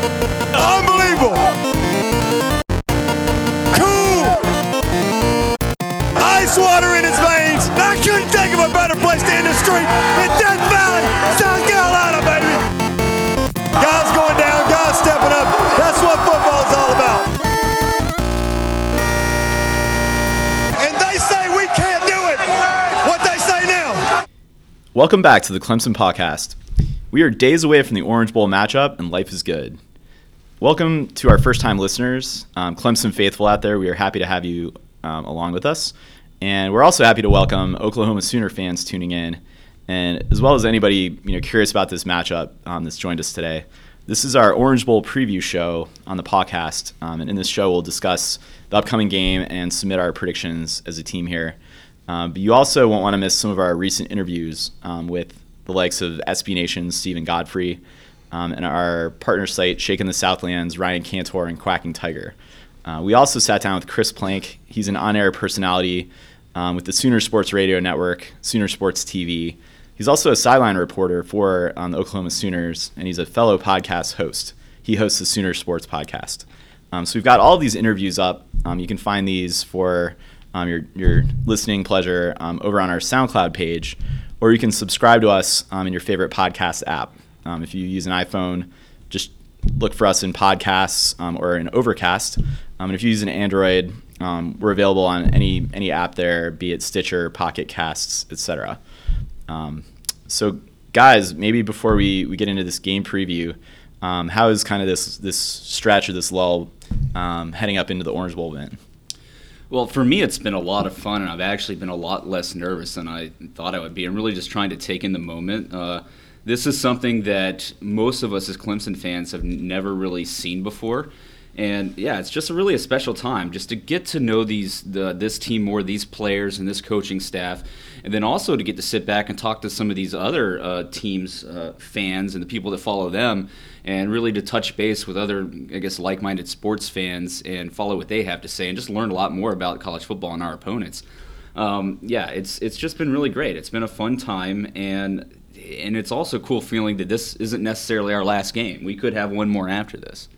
Unbelievable. Cool. Ice water in his veins. I couldn't think of a better place to end the street in Death Valley, South Carolina, baby. Guys going down, guys stepping up. That's what football's all about. And they say we can't do it. What they say now. Welcome back to the Clemson Podcast. We are days away from the Orange Bowl matchup, and life is good. Welcome to our first time listeners, um, Clemson faithful out there. We are happy to have you um, along with us. And we're also happy to welcome Oklahoma Sooner fans tuning in, and as well as anybody you know curious about this matchup um, that's joined us today. This is our Orange Bowl preview show on the podcast, um, and in this show we'll discuss the upcoming game and submit our predictions as a team here. Um, but you also won't want to miss some of our recent interviews um, with the likes of SB Nation's Steven Godfrey um, and our partner site, Shaking the Southlands, Ryan Cantor and Quacking Tiger. Uh, we also sat down with Chris Plank. He's an on air personality um, with the Sooner Sports Radio Network, Sooner Sports TV. He's also a sideline reporter for um, the Oklahoma Sooners, and he's a fellow podcast host. He hosts the Sooner Sports Podcast. Um, so we've got all these interviews up. Um, you can find these for um, your, your listening pleasure um, over on our SoundCloud page, or you can subscribe to us in your favorite podcast app. Um, if you use an iPhone, just look for us in podcasts um, or in Overcast. Um, and if you use an Android, um, we're available on any any app there, be it Stitcher, Pocket Casts, etc. Um, so, guys, maybe before we, we get into this game preview, how is kind of this this stretch or this lull heading up into the Orange Bowl event? Well, for me, it's been a lot of fun, and I've actually been a lot less nervous than I thought I would be. I'm really just trying to take in the moment. Uh, this is something that most of us as Clemson fans have never really seen before. And yeah, it's just a really a special time just to get to know these the, this team more, these players and this coaching staff, and then also to get to sit back and talk to some of these other uh, teams, uh, fans, and the people that follow them, and really to touch base with other, I guess, like-minded sports fans and follow what they have to say, and just learn a lot more about college football and our opponents. Um, yeah, it's it's just been really great. It's been a fun time, and and it's also a cool feeling that this isn't necessarily our last game. We could have one more after this.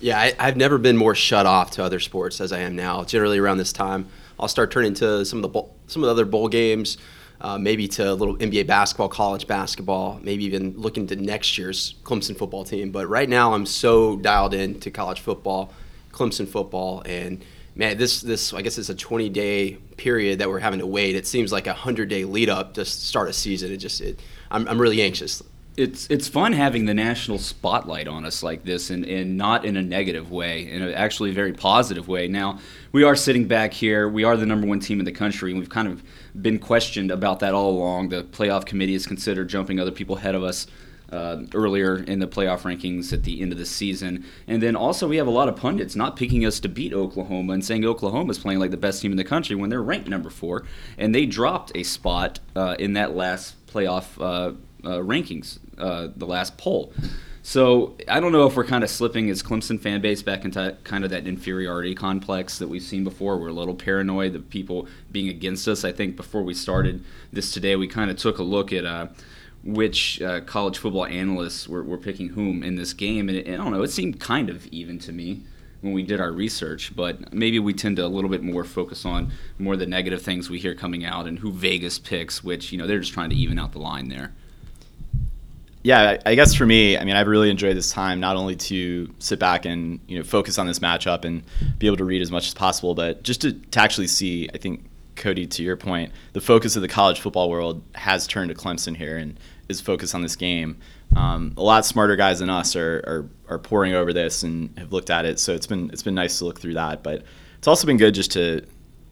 Yeah, I, I've never been more shut off to other sports as I am now. Generally, around this time, I'll start turning to some of the bowl, some of the other bowl games, uh, maybe to a little NBA basketball, college basketball, maybe even looking to next year's Clemson football team. But right now, I'm so dialed in to college football, Clemson football, and man, this this I guess it's a 20 day period that we're having to wait. It seems like a hundred day lead up to start a season. It just it, I'm I'm really anxious. It's it's fun having the national spotlight on us like this, and, and not in a negative way, in a actually very positive way. Now we are sitting back here. We are the number one team in the country, and we've kind of been questioned about that all along. The playoff committee has considered jumping other people ahead of us. Uh, earlier in the playoff rankings at the end of the season. And then also, we have a lot of pundits not picking us to beat Oklahoma and saying Oklahoma's playing like the best team in the country when they're ranked number four. And they dropped a spot uh, in that last playoff uh, uh rankings, uh, the last poll. So I don't know if we're kind of slipping as Clemson fan base back into kind of that inferiority complex that we've seen before. We're a little paranoid of people being against us. I think before we started this today, we kind of took a look at uh, which uh, college football analysts were, were, picking whom in this game. And, it, I don't know, it seemed kind of even to me when we did our research, but maybe we tend to a little bit more focus on more the negative things we hear coming out and who Vegas picks, which, you know, they're just trying to even out the line there. Yeah, I guess for me, I mean, I've really enjoyed this time not only to sit back and you know focus on this matchup and be able to read as much as possible, but just to, to actually see. I think Cody, to your point, the focus of the college football world has turned to Clemson here and is focused on this game. Um, a lot smarter guys than us are, are, are pouring over this and have looked at it, so it's been it's been nice to look through that. But it's also been good just to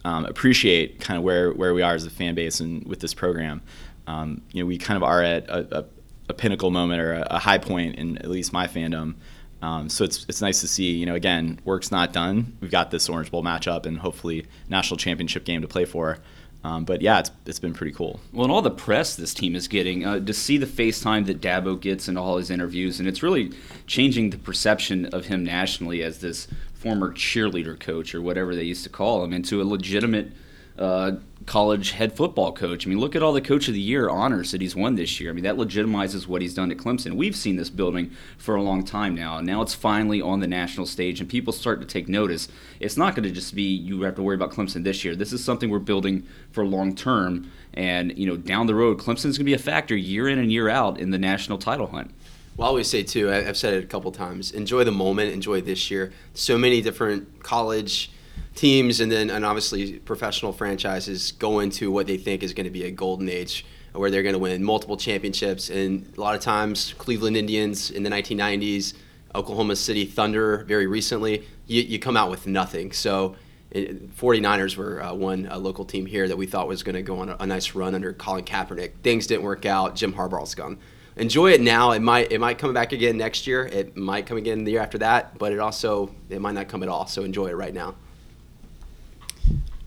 um, appreciate kind of where where we are as a fan base and with this program. Um, you know, we kind of are at a, a, a pinnacle moment or a, a, high point in at least my fandom. Um, so it's it's nice to see. You know, again, work's not done. We've got this Orange Bowl matchup and hopefully national championship game to play for. Um, but yeah, it's, it's been pretty cool. Well, and all the press this team is getting uh, to see the FaceTime that Dabo gets in all his interviews, and it's really changing the perception of him nationally as this former cheerleader coach or whatever they used to call him into a legitimate uh, college head football coach. I mean, look at all the coach of the year honors that he's won this year. I mean, that legitimizes what he's done at Clemson. We've seen this building for a long time now. Now it's finally on the national stage, and people start to take notice. It's not going to just be you have to worry about Clemson this year. This is something we're building for long term, and you know, down the road, Clemson's going to be a factor year in and year out in the national title hunt. Well, I always say too. I've said it a couple times. Enjoy the moment. Enjoy this year. So many different college teams and then and obviously professional franchises go into what they think is going to be a golden age where they're going to win multiple championships and a lot of times Cleveland Indians in the 1990s Oklahoma City Thunder very recently you, you come out with nothing so 49ers were uh, one local team here that we thought was going to go on a, a, nice run under Colin Kaepernick. Things didn't work out. Jim Harbaugh's gone. Enjoy it now. It might it might come back again next year. It might come again the year after that, but it also it might not come at all. So enjoy it right now.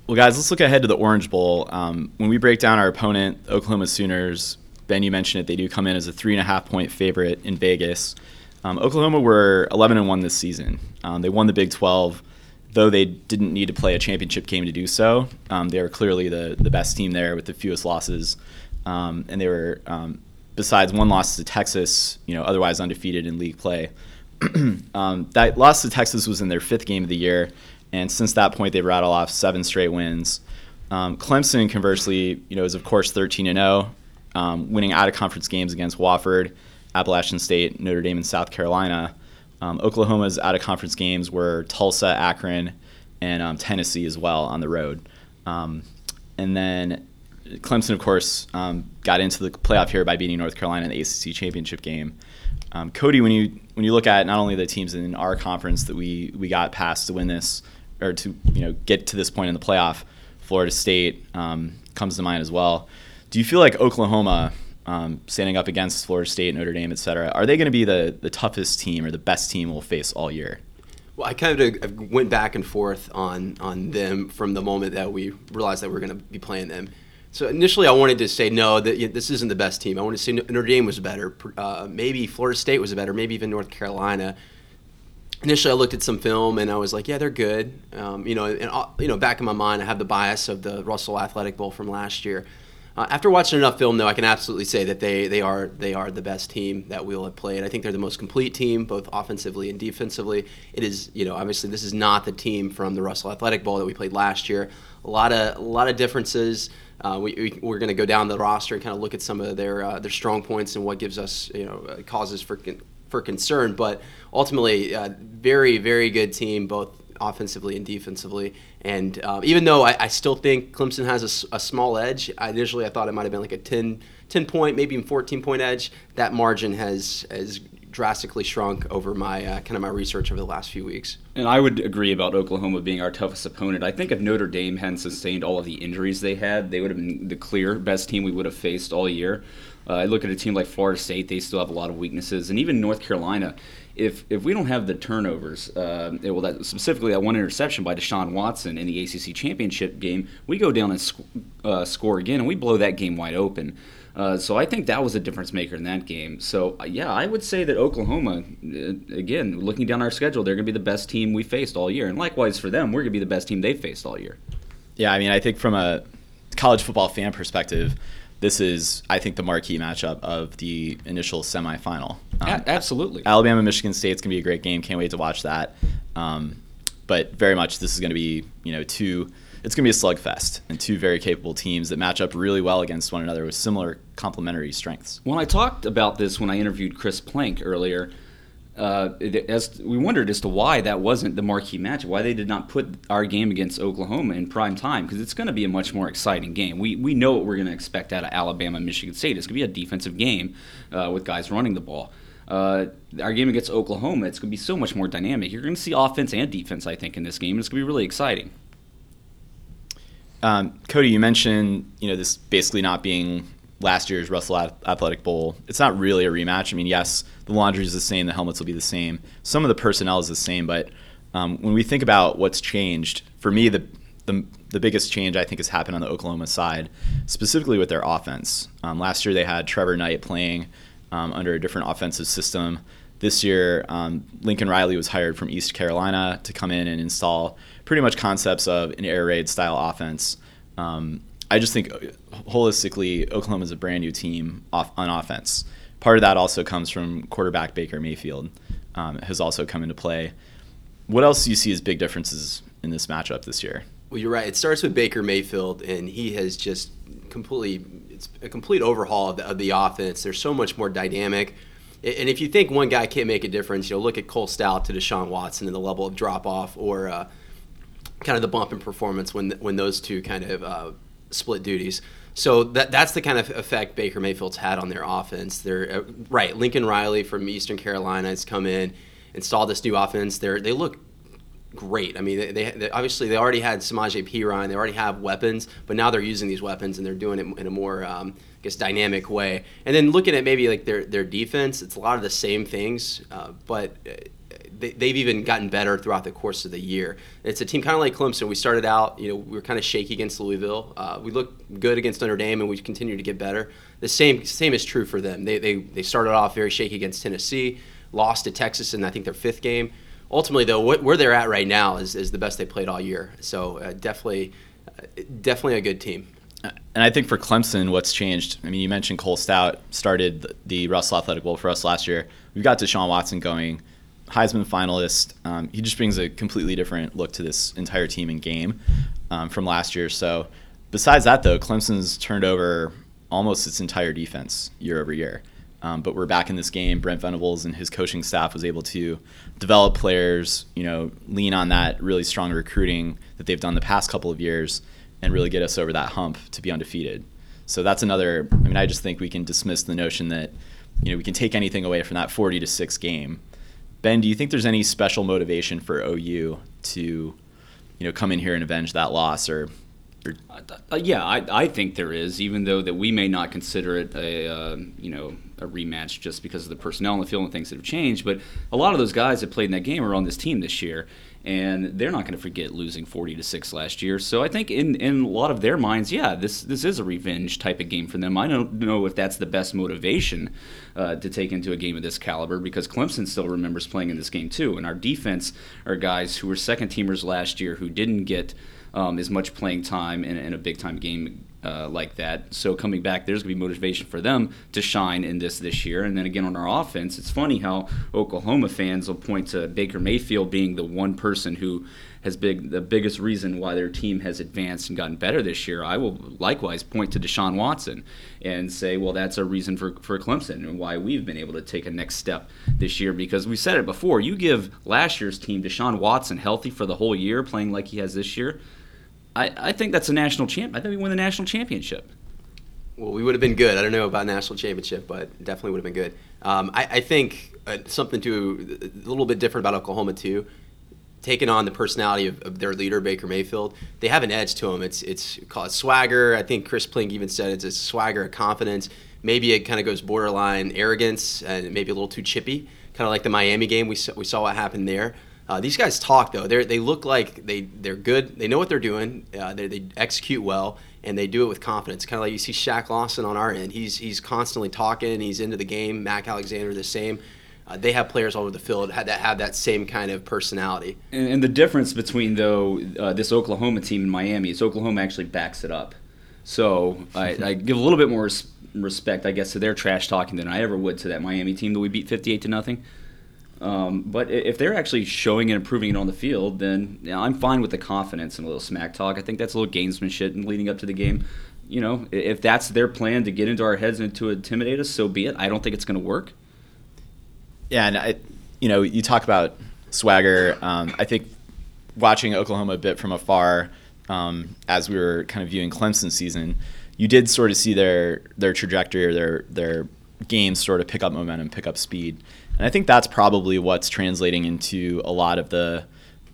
Well, guys, let's look ahead to the Orange Bowl. Um, when we break down our opponent, Oklahoma Sooners, Ben, you mentioned it. They do come in as a three and a half point favorite in Vegas. Um, Oklahoma were 11 and one this season. Um, they won the Big 12, though they didn't need to play a championship game to do so. Um, they were clearly the the best team there with the fewest losses, um, and they were um, besides one loss to Texas, you know, otherwise undefeated in league play. that loss to Texas was in their fifth game of the year and since that point they've rattled off seven straight wins. Um, Clemson, conversely, you know, is of course 13 and 0, um, winning out of conference games against Wofford, Appalachian State, Notre Dame, and South Carolina. Um, Oklahoma's out of conference games were Tulsa, Akron, and um, Tennessee as well on the road. Um, and then Clemson, of course, um, got into the playoff here by beating North Carolina in the ACC championship game. Cody, when you when you look at not only the teams in our conference that we we got past to win this or to you know get to this point in the playoff. Florida State um, comes to mind as well. Do you feel like Oklahoma, um, standing up against Florida State, Notre Dame, et cetera, are they going to be the, the toughest team or the best team we'll face all year? Well, I kind of went back and forth on on them from the moment that we realized that we are going to be playing them. So initially, I wanted to say no, that this isn't the best team. I wanted to say Notre Dame was better. Uh, maybe Florida State was better. Maybe even North Carolina initially I looked at some film and I was like, yeah, they're good. Um, you know, and you know, back in my mind, I have the bias of the Russell Athletic Bowl from last year. Uh, after watching enough film, though, I can absolutely say that they, they are they are the best team that we'll have played. I think they're the most complete team, both offensively and defensively. It is, you know, obviously this is not the team from the Russell Athletic Bowl that we played last year. A lot of a lot of differences. Uh, we, we, are going to go down the roster and kind of look at some of their uh, their strong points and what gives us you know uh, causes for for concern. But ultimately, uh, very, very good team, both offensively and defensively. And uh, even though I, I, still think Clemson has a, a, small edge, I, initially I thought it might have been like a 10, 10 point, maybe even 14 point edge. That margin has has drastically shrunk over my uh, kind of my research over the last few weeks. And I would agree about Oklahoma being our toughest opponent. I think if Notre Dame hadn't sustained all of the injuries they had, they would have been the clear best team we would have faced all year. Uh, I look at a team like Florida State; they still have a lot of weaknesses, and even North Carolina. If if we don't have the turnovers, uh, well, that, specifically that one interception by Deshaun Watson in the ACC championship game, we go down and sc- uh, score again, and we blow that game wide open. Uh, so I think that was a difference maker in that game. So uh, yeah, I would say that Oklahoma, uh, again, looking down our schedule, they're going to be the best team we faced all year, and likewise for them, we're going to be the best team they faced all year. Yeah, I mean, I think from a college football fan perspective, this is, I think, the marquee matchup of the initial semifinal. Um, a- absolutely. Alabama, Michigan State. It's going to be a great game. Can't wait to watch that. Um, but very much, this is going to be, you know, two. It's going to be a slugfest and two very capable teams that match up really well against one another with similar complementary strengths. When I talked about this when I interviewed Chris Plank earlier, uh, as we wondered as to why that wasn't the marquee match, why they did not put our game against Oklahoma in prime time, because it's going to be a much more exciting game. We we know what we're going to expect out of Alabama, Michigan State. It's going to be a defensive game uh, with guys running the ball. Uh, our game against Oklahoma, it's going to be so much more dynamic. You're going to see offense and defense, I think, in this game. And it's going to be really exciting. Um, Cody, you mentioned you know this basically not being last year's Russell Athletic Bowl. It's not really a rematch. I mean, yes, the laundry is the same, the helmets will be the same, some of the personnel is the same, but um, when we think about what's changed, for me, the, the the biggest change I think has happened on the Oklahoma side, specifically with their offense. Um, last year they had Trevor Knight playing um, under a different offensive system. This year, um, Lincoln Riley was hired from East Carolina to come in and install pretty much concepts of an air raid style offense. Um, I just think uh, holistically, Oklahoma is a brand new team off, on offense. Part of that also comes from quarterback Baker Mayfield, um, has also come into play. What else do you see as big differences in this matchup this year? Well, you're right. It starts with Baker Mayfield, and he has just completely it's a complete overhaul of the, of the offense. They're so much more dynamic. And if you think one guy can't make a difference, you know, look at Cole Stoudt to Deshaun Watson and the level of drop off, or uh, kind of the bump in performance when when those two kind of uh, split duties. So that that's the kind of effect Baker Mayfield's had on their offense. They're uh, right. Lincoln Riley from Eastern Carolina has come in, installed this new offense. They they look great. I mean, they, they, they, obviously they already had Samaje Perine, they already have weapons, but now they're using these weapons and they're doing it in a more, um, I guess, dynamic way. And then looking at maybe like their their defense, it's a lot of the same things, uh, but. Uh, they, have even gotten better throughout the course of the year. It's a team kind of like Clemson. We started out, you know, we were kind of shaky against Louisville. Uh, we looked good against Notre Dame, and we continue to get better. The same same is true for them. They, they, they started off very shaky against Tennessee, lost to Texas in I think their fifth game ultimately, though, what, where they're at right now is, is the best they played all year. So uh, definitely, uh, definitely a good team. And I think for Clemson, what's changed? I mean, you mentioned Cole Stoudt started the Russell Athletic Bowl for us last year. We've got Deshaun Watson going, Heisman finalist. Um, he just brings a completely different look to this entire team and game um, from last year. So, besides that, though, Clemson's turned over almost its entire defense year over year. Um, but we're back in this game. Brent Venables and his coaching staff was able to develop players, you know, lean on that really strong recruiting that they've done the past couple of years, and really get us over that hump to be undefeated. So that's another. I mean, I just think we can dismiss the notion that you know we can take anything away from that 40 to six game. Ben, do you think there's any special motivation for OU to, you know, come in here and avenge that loss, or uh, yeah, I, I think there is, even though that we may not consider it a uh, you know a rematch just because of the personnel on the field and things that have changed. But a lot of those guys that played in that game are on this team this year, and they're not going to forget losing 40 to six last year. So I think in, in a lot of their minds, yeah, this this is a revenge type of game for them. I don't know if that's the best motivation uh, to take into a game of this caliber because Clemson still remembers playing in this game too, and our defense are guys who were second teamers last year who didn't get um, as much playing time in, in a big time game uh, like that. So coming back, there's going to be motivation for them to shine in this this year. And then again on our offense, it's funny how Oklahoma fans will point to Baker Mayfield being the one person who has been the biggest reason why their team has advanced and gotten better this year. I will likewise point to Deshaun Watson and say, well, that's a reason for, for Clemson and why we've been able to take a next step this year because we said it before. You give last year's team Deshaun Watson healthy for the whole year, playing like he has this year I, I think that's a national champ. I think we win the national championship. Well, we would have been good. I don't know about national championship, but definitely would have been good. Um, I, I, think uh, something to a little bit different about Oklahoma too. Taking on the personality of, of, their leader Baker Mayfield, they have an edge to them. It's it's called swagger. I think Chris Plank even said it's a swagger, a confidence. Maybe it kind of goes borderline arrogance and maybe a little too chippy, kind of like the Miami game. We saw, we saw what happened there. Uh, these guys talk though. They they look like they they're good. They know what they're doing. Uh, they, they execute well and they do it with confidence. Kind of like you see Shaq Lawson on our end. He's he's constantly talking. He's into the game. Mac Alexander the same. Uh, they have players all over the field that have that same kind of personality. And, and the difference between though uh, this Oklahoma team and Miami is Oklahoma actually backs it up. So I, I give a little bit more respect, I guess, to their trash talking than I ever would to that Miami team that we beat 58 to nothing. Um, but if they're actually showing and improving it on the field, then you know, I'm fine with the confidence and a little smack talk. I think that's a little gamesmanship and leading up to the game. You know, if that's their plan to get into our heads and to intimidate us, so be it. I don't think it's going to work. Yeah, and I, you know, you talk about swagger. Um, I think watching Oklahoma a bit from afar, um, as we were kind of viewing Clemson season, you did sort of see their their trajectory or their their games sort of pick up momentum, pick up speed. And I think that's probably what's translating into a lot of the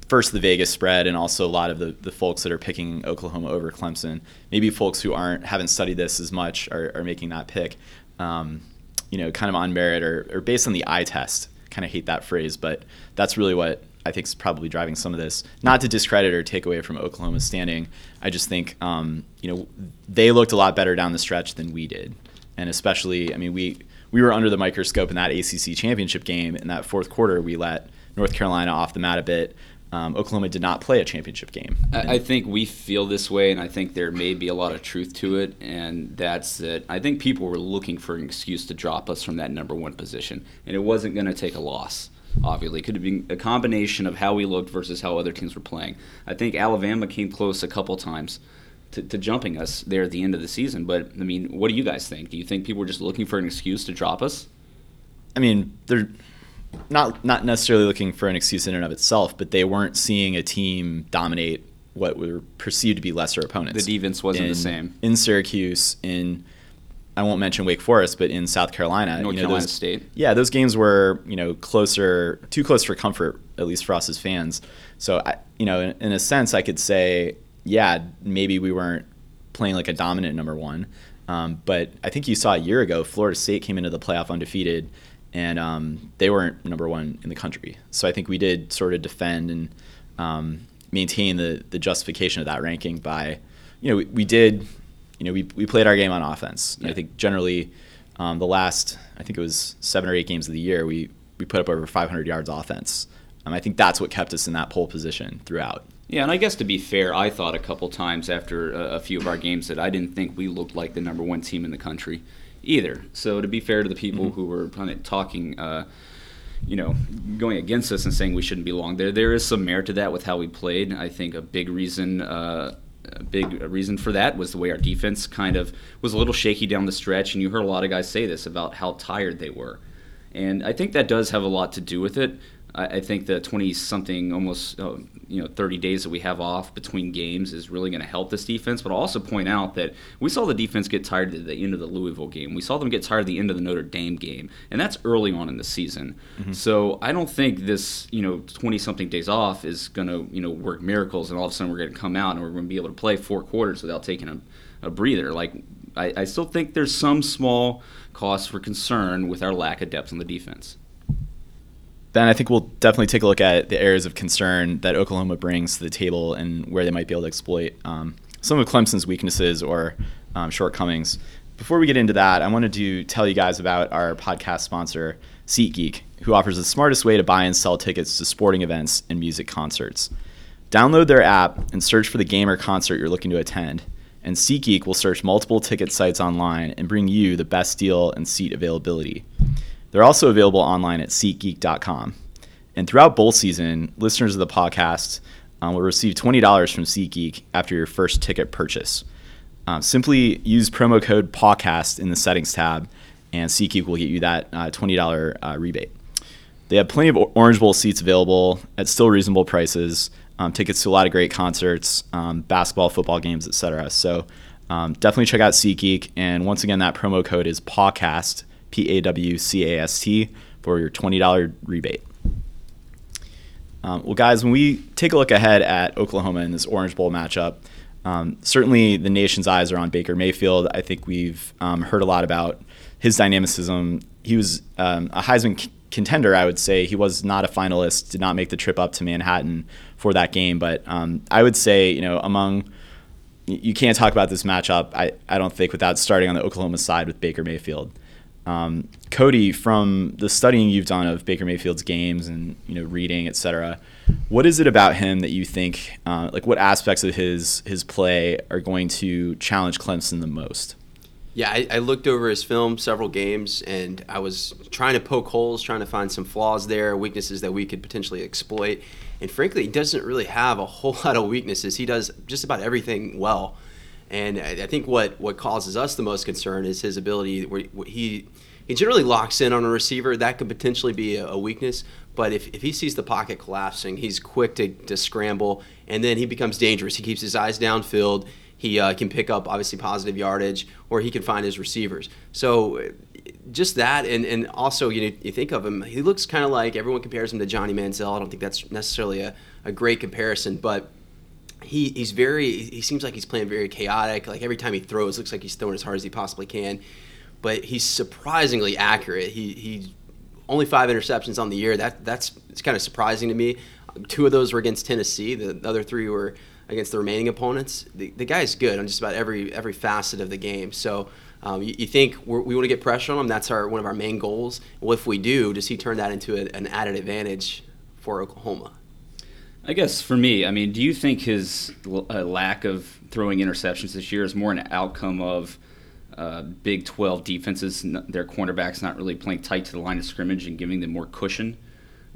first the Vegas spread and also a lot of the, the folks that are picking Oklahoma over Clemson. Maybe folks who aren't haven't studied this as much are, are making that pick. Um, you know, kind of on merit or, or based on the eye test. Kind of hate that phrase, but that's really what I think is probably driving some of this. Not to discredit or take away from Oklahoma's standing. I just think um, you know they looked a lot better down the stretch than we did, and especially I mean we we were under the microscope in that ACC championship game. In that fourth quarter, we let North Carolina off the mat a bit. um, Oklahoma did not play a championship game. I, I think we feel this way, and I think there may be a lot of truth to it, and that's that. I think people were looking for an excuse to drop us from that number one position, and it wasn't going to take a loss. Obviously, it could have been a combination of how we looked versus how other teams were playing. I think Alabama came close a couple times. To, to, jumping us there at the end of the season. But I mean, what do you guys think? Do you think people were just looking for an excuse to drop us? I mean, they're not not necessarily looking for an excuse in and of itself, but they weren't seeing a team dominate what were perceived to be lesser opponents. The defense wasn't in, the same in Syracuse. In I won't mention Wake Forest, but in South Carolina, North you know, Carolina those, State. Yeah, those games were you know closer, too close for comfort, at least for us as fans. So I, you know, in, in a sense, I could say, yeah, maybe we weren't playing like a dominant number one. Um, but I think you saw a year ago, Florida State came into the playoff undefeated and um, they weren't number one in the country. So I think we did sort of defend and um, maintain the the justification of that ranking by, you know, we, we did, you know, we, we played our game on offense. Yeah. I think generally, um, the last I think it was seven or eight games of the year, we we put up over 500 yards offense. Um, I think that's what kept us in that pole position throughout. Yeah, and I guess to be fair, I thought a couple times after a, a few of our games that I didn't think we looked like the number one team in the country either. So to be fair to the people mm-hmm. who were kind of talking, uh, you know, going against us and saying we shouldn't belong there, there is some merit to that with how we played. I think a big reason. Uh, a big reason for that was the way our defense kind of was a little shaky down the stretch, and you heard a lot of guys say this about how tired they were. And I think that does have a lot to do with it. I, I think the 20 something, almost uh, you know 30 days that we have off between games is really going to help this defense. But I'll also point out that we saw the defense get tired at the end of the Louisville game. We saw them get tired at the end of the Notre Dame game, and that's early on in the season. Mm-hmm. So I don't think this you know 20 something days off is going to you know work miracles, and all of a sudden we're going to come out and we're going to be able to play four quarters without taking a, a breather. Like I, I still think there's some small cause for concern with our lack of depth on the defense then I think we'll definitely take a look at the areas of concern that Oklahoma brings to the table and where they might be able to exploit um, some of Clemson's weaknesses or um, shortcomings. Before we get into that, I wanted to tell you guys about our podcast sponsor, SeatGeek, who offers the smartest way to buy and sell tickets to sporting events and music concerts. Download their app and search for the game or concert you're looking to attend. And SeatGeek will search multiple ticket sites online and bring you the best deal and seat availability. They're also available online at SeatGeek.com. And throughout bowl season, listeners of the podcast um, will receive $20 from SeatGeek after your first ticket purchase. Um, simply use promo code PODCAST in the settings tab, and SeatGeek will get you that uh, $20 uh, rebate. They have plenty of Orange Bowl seats available at still reasonable prices, um, tickets to a lot of great concerts, um, basketball, football games, etc. So um, definitely check out SeatGeek. And once again, that promo code is PODCAST P A W C A S T, for your $20 rebate. Um, well, guys, when we take a look ahead at Oklahoma in this Orange Bowl matchup, um, certainly the nation's eyes are on Baker Mayfield. I think we've um, heard a lot about his dynamicism. He was um, a Heisman c- contender, I would say. He was not a finalist, did not make the trip up to Manhattan for that game. But um, I would say, you know, among you can't talk about this matchup, I, I don't think, without starting on the Oklahoma side with Baker Mayfield. Um, Cody, from the studying you've done of Baker Mayfield's games and you know reading, et cetera, what is it about him that you think, uh, like, what aspects of his his play are going to challenge Clemson the most? Yeah, I, I, looked over his film several games, and I was trying to poke holes, trying to find some flaws there, weaknesses that we could potentially exploit. And frankly, he doesn't really have a whole lot of weaknesses. He does just about everything well. And I think what, what causes us the most concern is his ability. Where he he generally locks in on a receiver. That could potentially be a, weakness. But if, if he sees the pocket collapsing, he's quick to, to scramble, and then he becomes dangerous. He keeps his eyes downfield. He uh, can pick up obviously positive yardage, or he can find his receivers. So just that, and, and also you know you think of him, he looks kind of like everyone compares him to Johnny Manziel. I don't think that's necessarily a, a great comparison, but he, he's very he seems like he's playing very chaotic. Like every time he throws looks like he's throwing as hard as he possibly can. But he's surprisingly accurate. He he only five interceptions on the year. That that's it's kind of surprising to me. Two of those were against tennessee. The other three were against the remaining opponents. The, the guy's good on just about every every facet of the game. So um, you, you, think we want to get pressure on him? That's our one of our main goals. Well if we do does he turn that into a, an added advantage for oklahoma I guess for me, I mean, do you think his uh, lack of throwing interceptions this year is more an outcome of uh, Big 12 defenses, their cornerbacks not really playing tight to the line of scrimmage and giving them more cushion,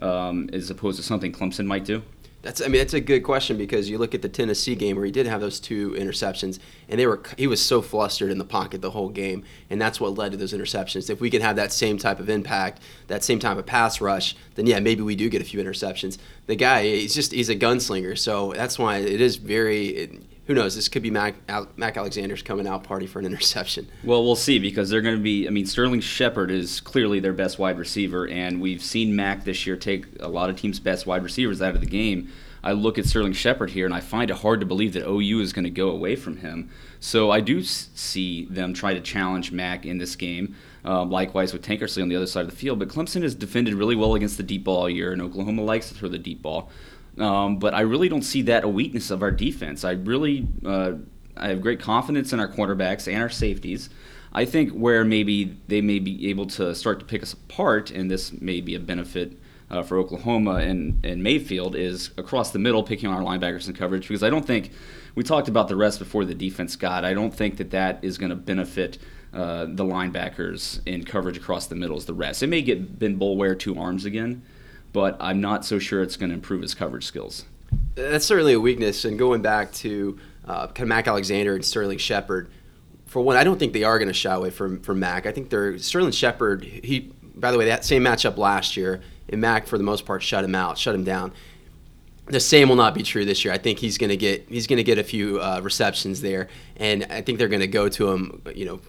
um, as opposed to something Clemson might do? That's I mean that's a good question because you look at the Tennessee game where he did have those two interceptions and they were he was so flustered in the pocket the whole game and that's what led to those interceptions. If we can have that same type of impact, that same type of pass rush, then yeah, maybe we do get a few interceptions. The guy he's just he's a gunslinger, so that's why it is very it, who knows? This could be Mac, Mac Alexander's coming out party for an interception. Well, we'll see because they're going to be. I mean, Sterling Shepard is clearly their best wide receiver, and we've seen Mac this year take a lot of teams' best wide receivers out of the game. I look at Sterling Shepard here, and I find it hard to believe that OU is going to go away from him. So I do see them try to challenge Mac in this game. Um, likewise with Tankersley on the other side of the field. But Clemson has defended really well against the deep ball all year, and Oklahoma likes to throw the deep ball. Um, but I really don't see that a weakness of our defense. I really uh, I have great confidence in our quarterbacks and our safeties. I think where maybe they may be able to start to pick us apart, and this may be a benefit uh, for Oklahoma and, and Mayfield, is across the middle picking on our linebackers in coverage because I don't think we talked about the rest before the defense got. I don't think that that is going to benefit. Uh, the linebackers in coverage across the middle as the rest. It may get Ben Boulware two arms again, but I'm not so sure it's going to improve his coverage skills. That's certainly a weakness. And going back to uh, kind of Mac Alexander and Sterling Shepard, for one, I don't think they are going to shy away from from Mac. I think they're Sterling Shepard. He, by the way, that same matchup last year, and Mac for the most part shut him out, shut him down. The same will not be true this year. I think he's going to get he's going to get a few uh, receptions there, and I think they're going to go to him, you know,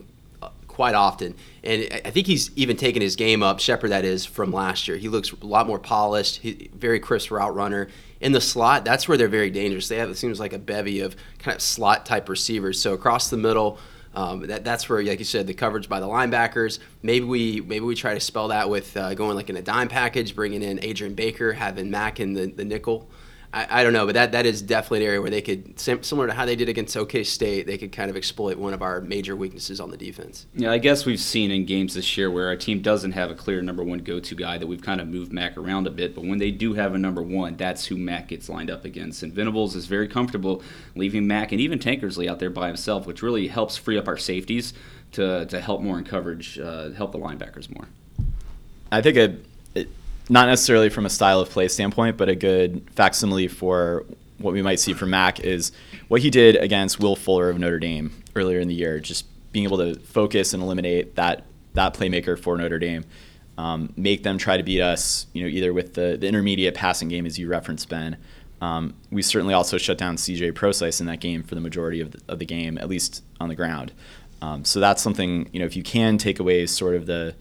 quite often. And I think he's even taken his game up, Shepard that is, from last year. He looks a lot more polished, he, very crisp route runner. In the slot, that's where they're very dangerous. They have, it seems like, a bevy of kind of slot type receivers. So across the middle, um, that, that's where, like you said, the coverage by the linebackers. Maybe we maybe we try to spell that with uh, going like in a dime package, bringing in Adrian Baker, having Mac in the, the nickel. I, I, don't know, but that, that is definitely an area where they could, similar to how they did against OK State, they could kind of exploit one of our major weaknesses on the defense. Yeah, I guess we've seen in games this year where our team doesn't have a clear number one go to guy that we've kind of moved Mac around a bit, but when they do have a number one, that's who Mac gets lined up against. And Venables is very comfortable leaving Mac and even Tankersley out there by himself, which really helps free up our safeties to, to help more in coverage, uh, help the linebackers more. I think it, it not necessarily from a style of play standpoint, but a good facsimile for what we might see from Mac is what he did against Will Fuller of Notre Dame earlier in the year, just being able to focus and eliminate that that playmaker for Notre Dame, um, make them try to beat us, you know, either with the, the intermediate passing game as you referenced, Ben. Um, we certainly also shut down CJ Prosise in that game for the majority of the, of the game, at least on the ground. Um, so that's something, you know, if you can take away sort of the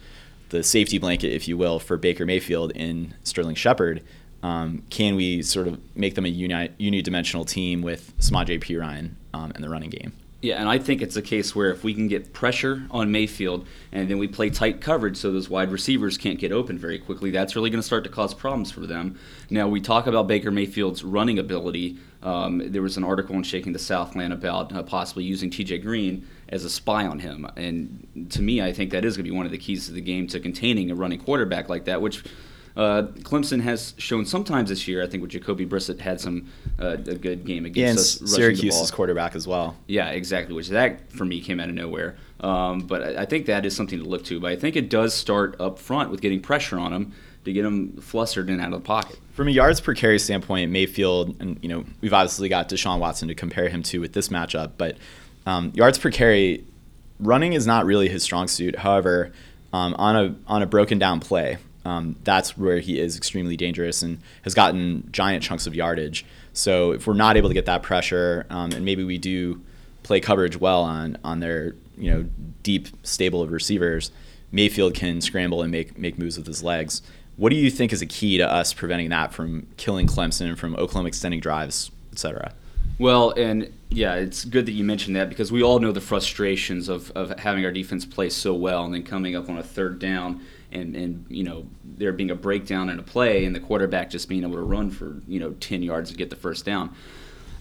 the safety blanket, if you will, for Baker Mayfield in Sterling Shepard. Um, can we sort of make them a uni- unidimensional team with Samaje Perine um, in the running game? Yeah, and I think it's a case where if we can get pressure on Mayfield and then we play tight coverage so those wide receivers can't get open very quickly, that's really going to start to cause problems for them. Now, we talk about Baker Mayfield's running ability. Um, there was an article in Shaking the Southland about uh, possibly using TJ Green as a spy on him. And to me, I think that is going to be one of the keys to the game to containing a running quarterback like that, which uh, Clemson has shown sometimes this year. I think with Jacoby Brissett had some uh, a good game against yeah, us. Syracuse's quarterback as well. Yeah, exactly. Which that for me came out of nowhere. Um, but I, I, think that is something to look to. But I think it does start up front with getting pressure on him to get him flustered and out of the pocket. From a yards per carry standpoint, Mayfield, and you know we've obviously got Deshaun Watson to compare him to with this matchup, but um, yards per carry, running is not really his strong suit. However, um, on a on a broken down play, um, that's where he is extremely dangerous and has gotten giant chunks of yardage. So if we're not able to get that pressure, um, and maybe we do play coverage well on on their you know deep stable of receivers, Mayfield can scramble and make make moves with his legs. What do you think is a key to us preventing that from killing Clemson from Oklahoma extending drives, et cetera? Well, and yeah, it's good that you mentioned that because we all know the frustrations of, of having our defense play so well and then coming up on a third down and, and you know there being a breakdown in a play and the quarterback just being able to run for you know 10 yards to get the first down.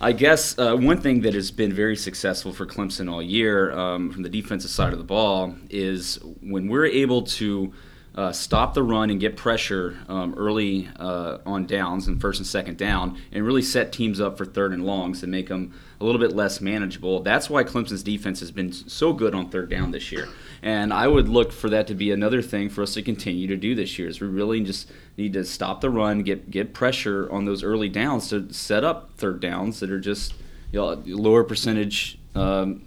I guess uh, one thing that has been very successful for Clemson all year um, from the defensive side of the ball is when we're able to uh, stop the run and get pressure um, early uh, on downs and first and second down, and really set teams up for third and longs and make them a little bit less manageable. That's why Clemson's defense has been so good on third down this year. And I would look for that to be another thing for us to continue to do this year. Is we really just need to stop the run, get get pressure on those early downs to set up third downs that are just you know, lower percentage. Um,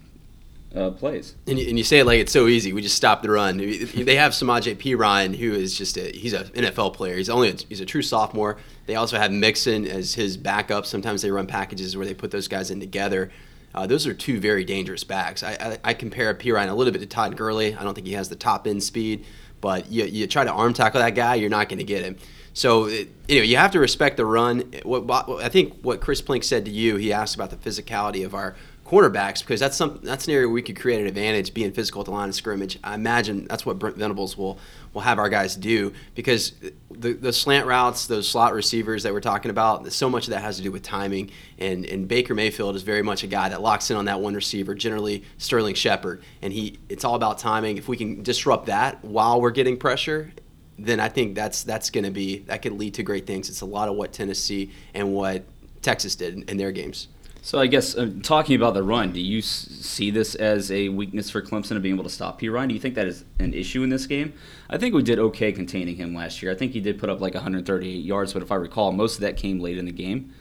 uh, plays. And you, and you, say it like it's so easy. We just stop the run. They have Samaje Perine, who is just a, he's an NFL player. He's only a, he's a true sophomore. They also have Mixon as his backup. Sometimes they run packages where they put those guys in together. Uh, those are two very dangerous backs. I, I, I compare Perine a little bit to Todd Gurley. I don't think he has the top end speed, but you, you try to arm tackle that guy, you're not going to get him. So you know you have to respect the run. What, I think what Chris Plank said to you, he asked about the physicality of our quarterbacks because that's some that's an area we could create an advantage being physical at the line of scrimmage. I imagine that's what Brent Venables will will have our guys do because the, the slant routes, those slot receivers that we're talking about, so much of that has to do with timing. And and Baker Mayfield is very much a guy that locks in on that one receiver, generally Sterling Shepard, and he it's all about timing. If we can disrupt that while we're getting pressure. Then I think that's that's going to be that could lead to great things. It's a lot of what Tennessee and what Texas did in their games. So I guess uh, talking about the run, do you s- see this as a weakness for Clemson of being able to stop Perine? Do you think that is an issue in this game? I think we did okay containing him last year. I think he did put up like 138 yards, but if I recall, most of that came late in the game.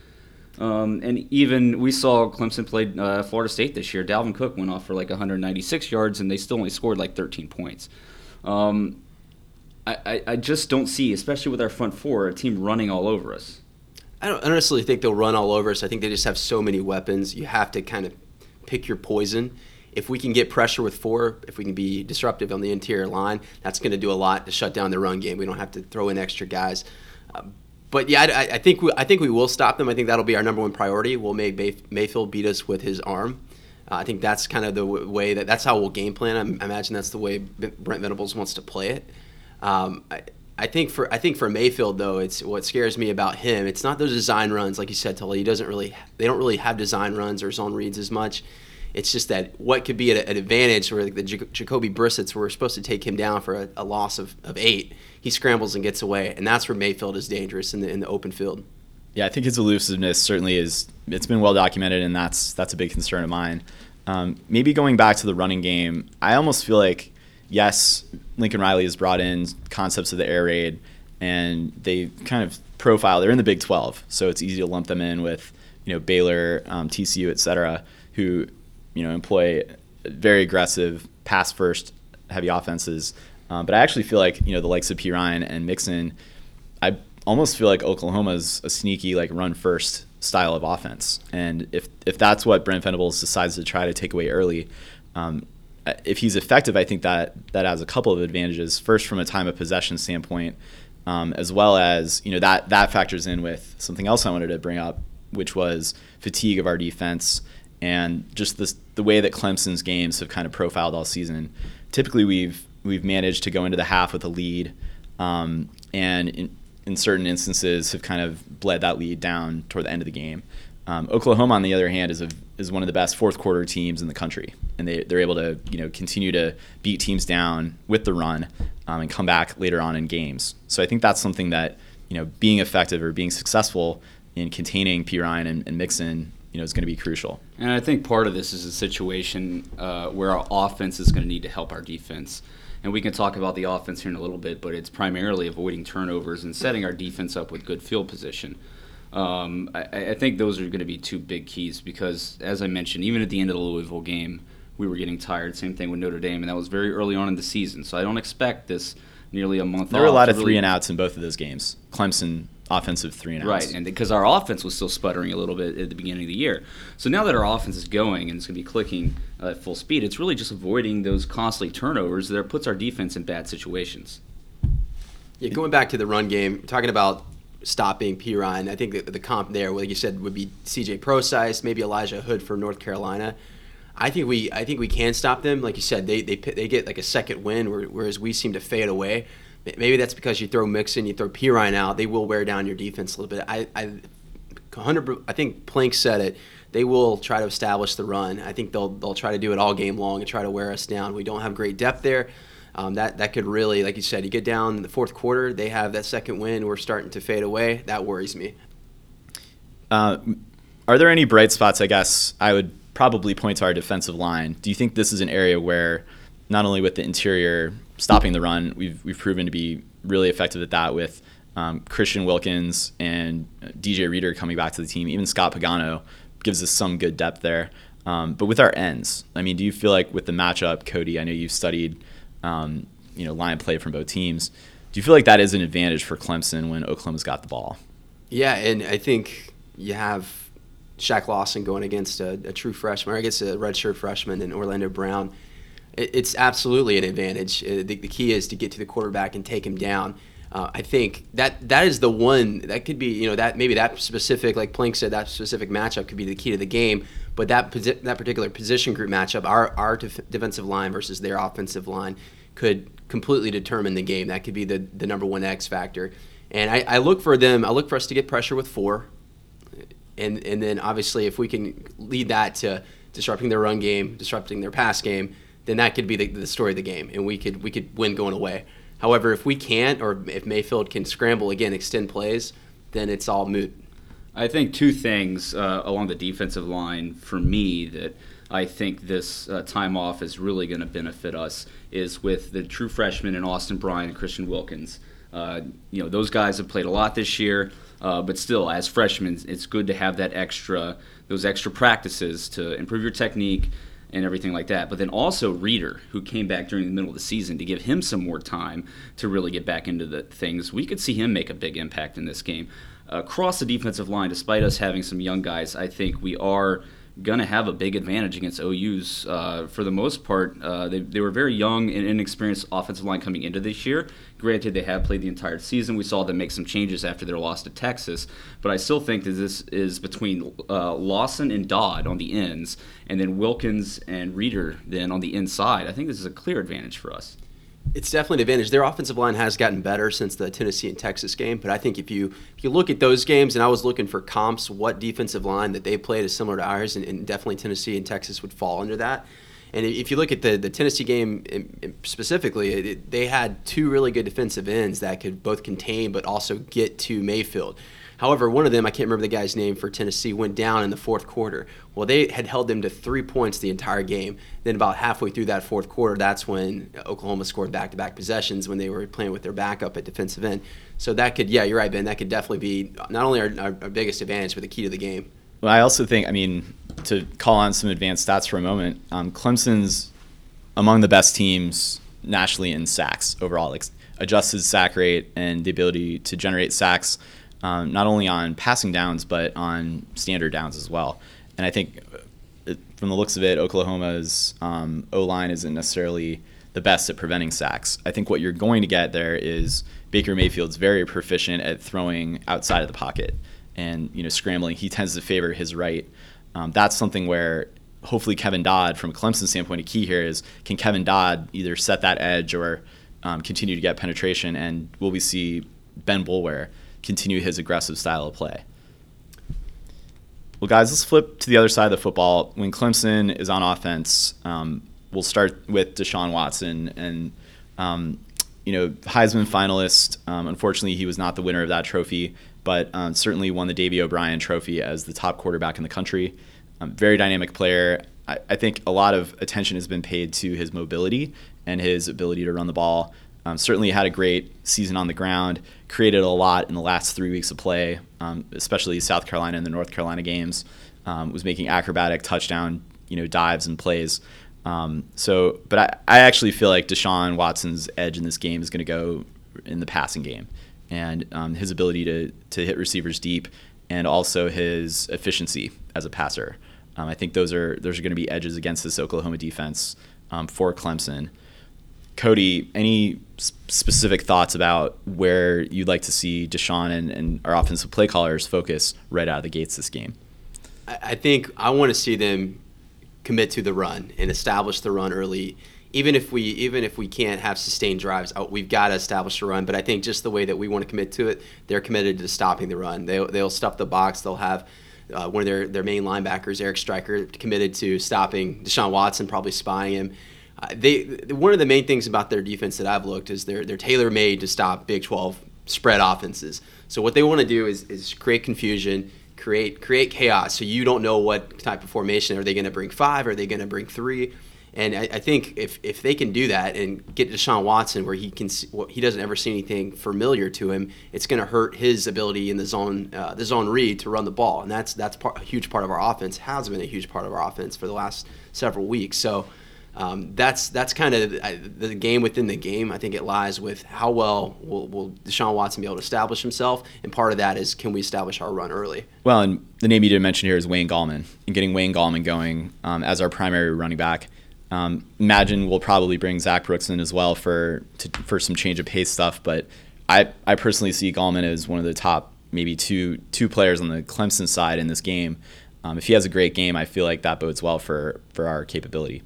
Um, and even we saw Clemson played uh, Florida State this year. Dalvin Cook went off for like 196 yards, and they still only scored like 13 points. Um, I, I, I just don't see, especially with our front four, a team running all over us. I don't, I think they'll run all over us. I think they just have so many weapons. You have to kind of pick your poison. If we can get pressure with four, if we can be disruptive on the interior line, that's going to do a lot to shut down the run game. We don't have to throw in extra guys. Uh, but yeah, I, I, think we, I think we will stop them. I think that'll be our number one priority. We'll make Mayfield beat us with his arm. Uh, I think that's kind of the way that that's how we'll game plan. I, imagine that's the way Brent Venables wants to play it. Um, I, I think for I think for Mayfield though, it's what scares me about him. It's not those design runs, like you said, Tully. He doesn't really they don't really have design runs or zone reads as much. It's just that what could be an, advantage where the Jacoby Brissett's were supposed to take him down for a, a, loss of, of eight. He scrambles and gets away, and that's where Mayfield is dangerous in the in the open field. Yeah, I think his elusiveness certainly is. It's been well documented, and that's that's a big concern of mine. Um, maybe going back to the running game, I almost feel like yes, Lincoln Riley has brought in concepts of the air raid, and they kind of profile. They're in the Big 12, so it's easy to lump them in with you know Baylor, um, TCU, et cetera, who you know employ very aggressive pass first heavy offenses. Um, but I actually feel like you know the likes of Perine and Mixon, I almost feel like Oklahoma's a sneaky like run first style of offense. And if if that's what Brent Venables decides to try to take away early, um, if he's effective, I think that that has a couple of advantages. First, from a time of possession standpoint, um, as well as you know that that factors in with something else I wanted to bring up, which was fatigue of our defense and just this, the way that Clemson's games have kind of profiled all season. Typically, we've we've managed to go into the half with a lead, um, and in, in certain instances have kind of bled that lead down toward the end of the game. Um, Oklahoma, on the other hand, is a, is one of the best fourth quarter teams in the country, and they they're able to you know continue to beat teams down with the run um, and come back later on in games. So I think that's something that you know being effective or being successful in containing Perine and, and Mixon you know is going to be crucial. And I think part of this is a situation uh, where our offense is going to need to help our defense. And we can talk about the offense here in a little bit, but it's primarily avoiding turnovers and setting our defense up with good field position. Um, I, I, think those are going to be two big keys because, as I mentioned, even at the end of the Louisville game, we were getting tired. Same thing with Notre Dame, and that was very early on in the season. So I don't expect this nearly a month. There were a lot of really three and outs in both of those games. Clemson offensive three and outs. Right, and because our offense was still sputtering a little bit at the beginning of the year. So now that our offense is going and it's going to be clicking uh, at full speed, it's really just avoiding those costly turnovers that puts our defense in bad situations. Yeah, going back to the run game, talking about stopping Perine. I think the, the comp there, like you said, would be C.J. Prosise, maybe Elijah Hood from North Carolina. I think we I think we can stop them. Like you said, they they, they get like a second win, whereas we seem to fade away. Maybe that's because you throw Mixon, you throw Perine out, they will wear down your defense a little bit. I I, 100, I think Plank said it. They will try to establish the run. I think they'll they'll try to do it all game long and try to wear us down. We don't have great depth there. Um, that that could really, like you said, you get down in the fourth quarter, they have that second win, we're starting to fade away. That worries me. Uh, are there any bright spots? I guess I would probably point to our defensive line. Do you think this is an area where not only with the interior stopping the run, we've we've proven to be really effective at that with um, Christian Wilkins and DJ Reader coming back to the team. Even Scott Pagano gives us some good depth there. Um, but with our ends, I mean, do you feel like with the matchup, Cody? I know you've studied, um, you know, line play from both teams. Do you feel like that is an advantage for Clemson when Oklahoma's got the ball? Yeah, and I think you have Shaq Lawson going against a, a true freshman, or I guess a redshirt freshman, and Orlando Brown. It, it's absolutely an advantage. Uh, the, the, key is to get to the quarterback and take him down. Uh, I think that that is the one that could be, you know, that maybe that specific, like Plank said, that specific matchup could be the key to the game. But that that particular position group matchup, our our def- defensive line versus their offensive line, could completely determine the game. That could be the the number one X factor. And I, I look for them. I look for us to get pressure with four and and then obviously if we can lead that to disrupting their run game, disrupting their pass game, then that could be the, the story of the game, and we could we could win going away. However, if we can't, or if Mayfield can scramble again, extend plays, then it's all moot. I think two things uh, along the defensive line for me that I think this uh, time off is really going to benefit us is with the true freshmen in Austin Bryant and Christian Wilkins. Uh, you know, those guys have played a lot this year. Uh, but still, as freshmen, it's good to have that extra, those extra practices to improve your technique and everything like that. But then also Reader, who came back during the middle of the season to give him some more time to really get back into the things. We could see him make a big impact in this game. Across the defensive line, despite us having some young guys, I think we are going to have a big advantage against OU's. Uh, for the most part, uh, they, they were very young and inexperienced offensive line coming into this year. Granted, they have played the entire season. We saw them make some changes after their loss to Texas, but I still think that this is between uh, Lawson and Dodd on the ends, and then Wilkins and Reader then on the inside. I think this is a clear advantage for us. It's definitely an advantage. Their offensive line has gotten better since the Tennessee and Texas game, but I think if you if you look at those games, and I was looking for comps, what defensive line that they played is similar to ours, and, and definitely Tennessee and Texas would fall under that. And if you look at the, the Tennessee game specifically, it, they had two really good defensive ends that could both contain but also get to Mayfield. However, one of them, I can't remember the guy's name for Tennessee, went down in the fourth quarter. Well, they had held them to three points the entire game. Then, about halfway through that fourth quarter, that's when Oklahoma scored back to back possessions when they were playing with their backup at defensive end. So, that could, yeah, you're right, Ben, that could definitely be not only our, our, biggest advantage, but the key to the game. Well, I also think, I mean, to call on some advanced stats for a moment, um, Clemson's among the best teams nationally in sacks overall, like adjusted sack rate and the ability to generate sacks um, not only on passing downs but on standard downs as well. And I think uh, from the looks of it, Oklahoma's um, O line isn't necessarily the best at preventing sacks. I think what you're going to get there is Baker Mayfield's very proficient at throwing outside of the pocket and you know scrambling. He tends to favor his right. Um, that's something where hopefully Kevin Dodd, from a Clemson standpoint, a key here is can Kevin Dodd either set that edge or um, continue to get penetration, and will we see Ben Boulware continue his aggressive style of play. Well, guys, let's flip to the other side of the football. When Clemson is on offense, um, we'll start with Deshaun Watson, and um, you know Heisman finalist. Um, unfortunately, he was not the winner of that trophy, but um, certainly won the Davy O'Brien Trophy as the top quarterback in the country. Um, very dynamic player. I, I, think a lot of attention has been paid to his mobility and his ability to run the ball. Um, certainly had a great season on the ground, created a lot in the last three weeks of play, um, especially South Carolina and the North Carolina games. Um, was making acrobatic touchdown, you know, dives and plays. Um, so, but I, I actually feel like Deshaun Watson's edge in this game is going to go in the passing game, and um, his ability to to hit receivers deep, and also his efficiency as a passer. Um, I think those are those are going to be edges against this Oklahoma defense for Clemson. Cody, any specific thoughts about where you'd like to see Deshaun and, and our offensive play callers focus right out of the gates this game? I think I want to see them commit to the run and establish the run early. Even if we even if we can't have sustained drives, uh, we've got to establish the run. But I think just the way that we want to commit to it, they're committed to stopping the run. They they'll stuff the box. They'll have uh, one of their, their main linebackers, Eric Striker, committed to stopping Deshaun Watson, probably spying him. They one of the main things about their defense that I've looked is they're they're tailor made to stop Big 12 spread offenses. So what they want to do is is create confusion, create create chaos. So you don't know what type of formation are they going to bring five? Are they going to bring three? And I, I, think if, if they can do that and get Deshaun Watson where he can he doesn't ever see anything familiar to him, it's going to hurt his ability in the zone uh, the zone read to run the ball, and that's that's part, a huge part of our offense. Has been a huge part of our offense for the last several weeks. So um, that's that's kind of the game within the game. I think it lies with how well will, will Deshaun Watson be able to establish himself, and part of that is can we establish our run early. Well, and the name you didn't mention here is Wayne Gallman, and getting Wayne Gallman going um, as our primary running back. Um, imagine we'll probably bring Zac Brooks in as well for to, for some change of pace stuff, but I I personally see Gallman as one of the top maybe two two players on the Clemson side in this game. Um, if he has a great game, I feel like that bodes well for for our capability.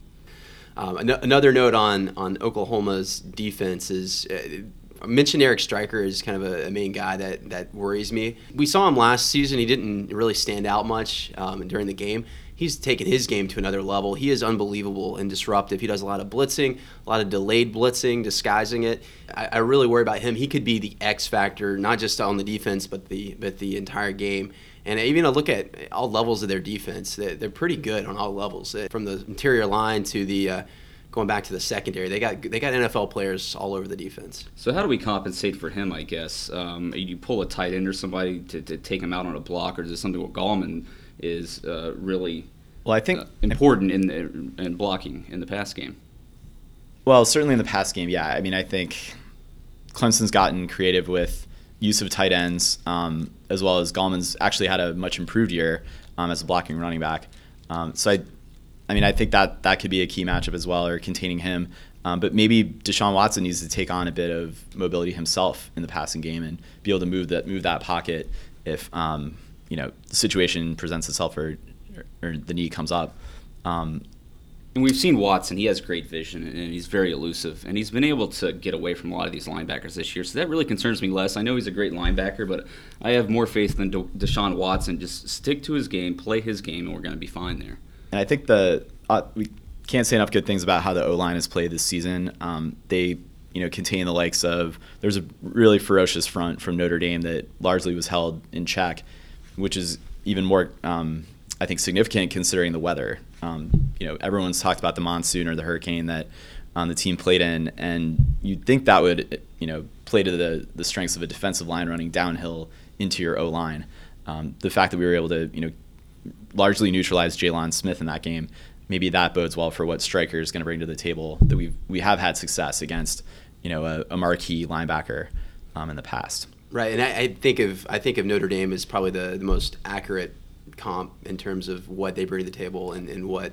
Um, an- another note on on Oklahoma's defense is. Uh, I mentioned Eric Striker is kind of a, a, main guy that, that worries me. We saw him last season. He didn't really stand out much um, during the game. He's taken his game to another level. He is unbelievable and disruptive. He does a lot of blitzing, a lot of delayed blitzing, disguising it. I, I really worry about him. He could be the X factor, not just on the defense, but the but the entire game. And even I look at all levels of their defense, they're pretty good on all levels, from the interior line to the uh, going back to the secondary. They got they got NFL players all over the defense. So how do we compensate for him? I guess um, you pull a tight end or somebody to, to take him out on a block, or is it something where Gallman is uh, really well? I think uh, important in the, in blocking in the pass game. Well, certainly in the pass game, yeah. I mean, I think Clemson's gotten creative with use of tight ends, um, as well as Gallman's actually had a much improved year um, as a blocking running back. Um, so I, I mean, I think that that could be a key matchup as well, or containing him. Um, but maybe Deshaun Watson needs to take on a bit of mobility himself in the passing game and be able to move that move that pocket if um, you know the situation presents itself or, or the need comes up. Um, and we've seen Watson; he has great vision and he's very elusive, and he's been able to get away from a lot of these linebackers this year. So that really concerns me less. I know he's a great linebacker, but I have more faith than De- Deshaun Watson. Just stick to his game, play his game, and we're going to be fine there. And I think the uh, we can't say enough good things about how the O line has played this season. Um, they you know contain the likes of there's a really ferocious front from Notre Dame that largely was held in check, which is even more um, I think significant considering the weather. Um, you know, everyone's talked about the monsoon or the hurricane that um, the team played in, and you'd think that would, you know, play to the the strengths of a defensive line running downhill into your O line. Um, the fact that we were able to, you know, largely neutralize Jaylon Smith in that game, maybe that bodes well for what Striker is going to bring to the table. That we we have had success against, you know, a, a marquee linebacker um, in the past. Right, and I, I, think of I think of Notre Dame as probably the, the most accurate comp in terms of what they bring to the table and, and what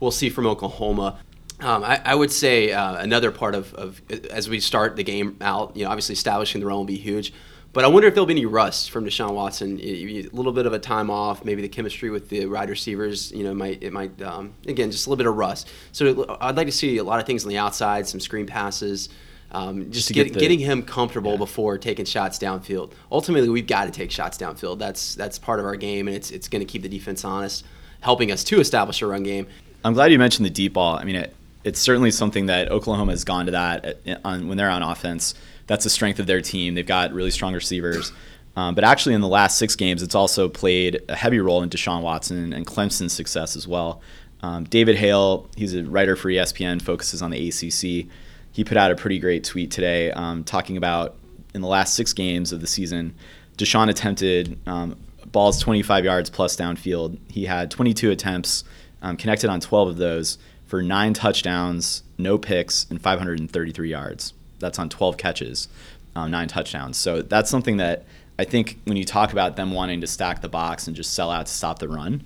we'll see from Oklahoma. Um, I, I, would say uh, another part of, of, as we start the game out, you know, obviously establishing the run will be huge. But I wonder if there'll be any rust from Deshaun Watson. A little bit of a time off, maybe the chemistry with the wide receivers, you know, might it might um, again just a little bit of rust. So I'd like to see a lot of things on the outside, some screen passes, um, just, get, get the, getting him comfortable yeah. before taking shots downfield. Ultimately, we've got to take shots downfield. That's that's part of our game, and it's it's going to keep the defense honest, helping us to establish a run game. I'm glad you mentioned the deep ball. I mean, it, it's certainly something that Oklahoma has gone to that at, on, when they're on offense. That's the strength of their team. They've got really strong receivers. Um, but actually, in the last six games, it's also played a heavy role in Deshaun Watson and Clemson's success as well. Um, David Hale, he's a writer for ESPN, focuses on the ACC he put out a pretty great tweet today um, talking about in the last six games of the season, Deshaun attempted um, balls 25 yards plus downfield. He had 22 attempts, um, connected on 12 of those for nine touchdowns, no picks, and 533 yards. That's on 12 catches, um, nine touchdowns. So that's something that I think when you talk about them wanting to stack the box and just sell out to stop the run,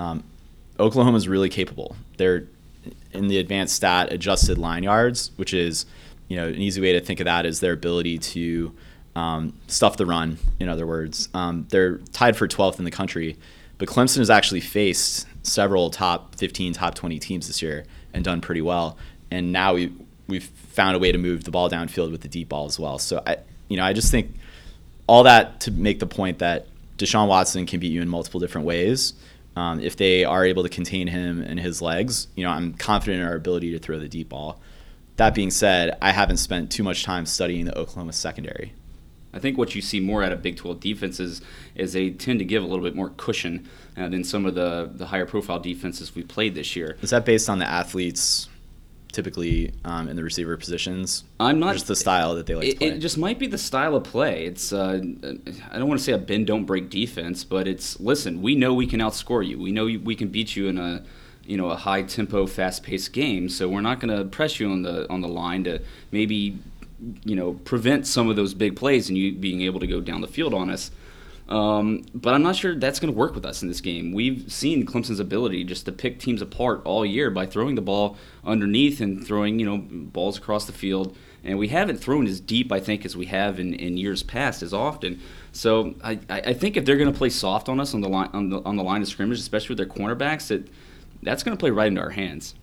um, Oklahoma is really capable. They're in the advanced stat adjusted line yards, which is you know an easy way to think of that is their ability to um, stuff the run. In other words, um, they're tied for 12th in the country, but Clemson has actually faced several top 15, top 20 teams this year and done pretty well. And now we we've found a way to move the ball downfield with the deep ball as well. So I you know I just think all that to make the point that Deshaun Watson can beat you in multiple different ways. Um, if they are able to contain him and his legs, you know, I'm confident in our ability to throw the deep ball. That being said, I haven't spent too much time studying the Oklahoma secondary. I think what you see more out of Big 12 defenses is they tend to give a little bit more cushion uh, than some of the, the higher profile defenses we played this year. Is that based on the athletes typically um, in the receiver positions? I'm not just the style that they like it, to play. It just might be the style of play. It's uh, I don't want to say a bend don't break defense, but it's listen. We know we can outscore you. We know we can beat you in a you know a high tempo, fast paced game. So we're not going to press you on the on the line to maybe you know prevent some of those big plays and you being able to go down the field on us. Um, but I'm not sure that's going to work with us in this game. We've seen Clemson's ability just to pick teams apart all year by throwing the ball underneath and throwing you know balls across the field. And we haven't thrown as deep, I think, as we have in, in years past as often. So I, I think if they're going to play soft on us on the line on the, on the line of scrimmage, especially with their cornerbacks, that that's going to play right into our hands.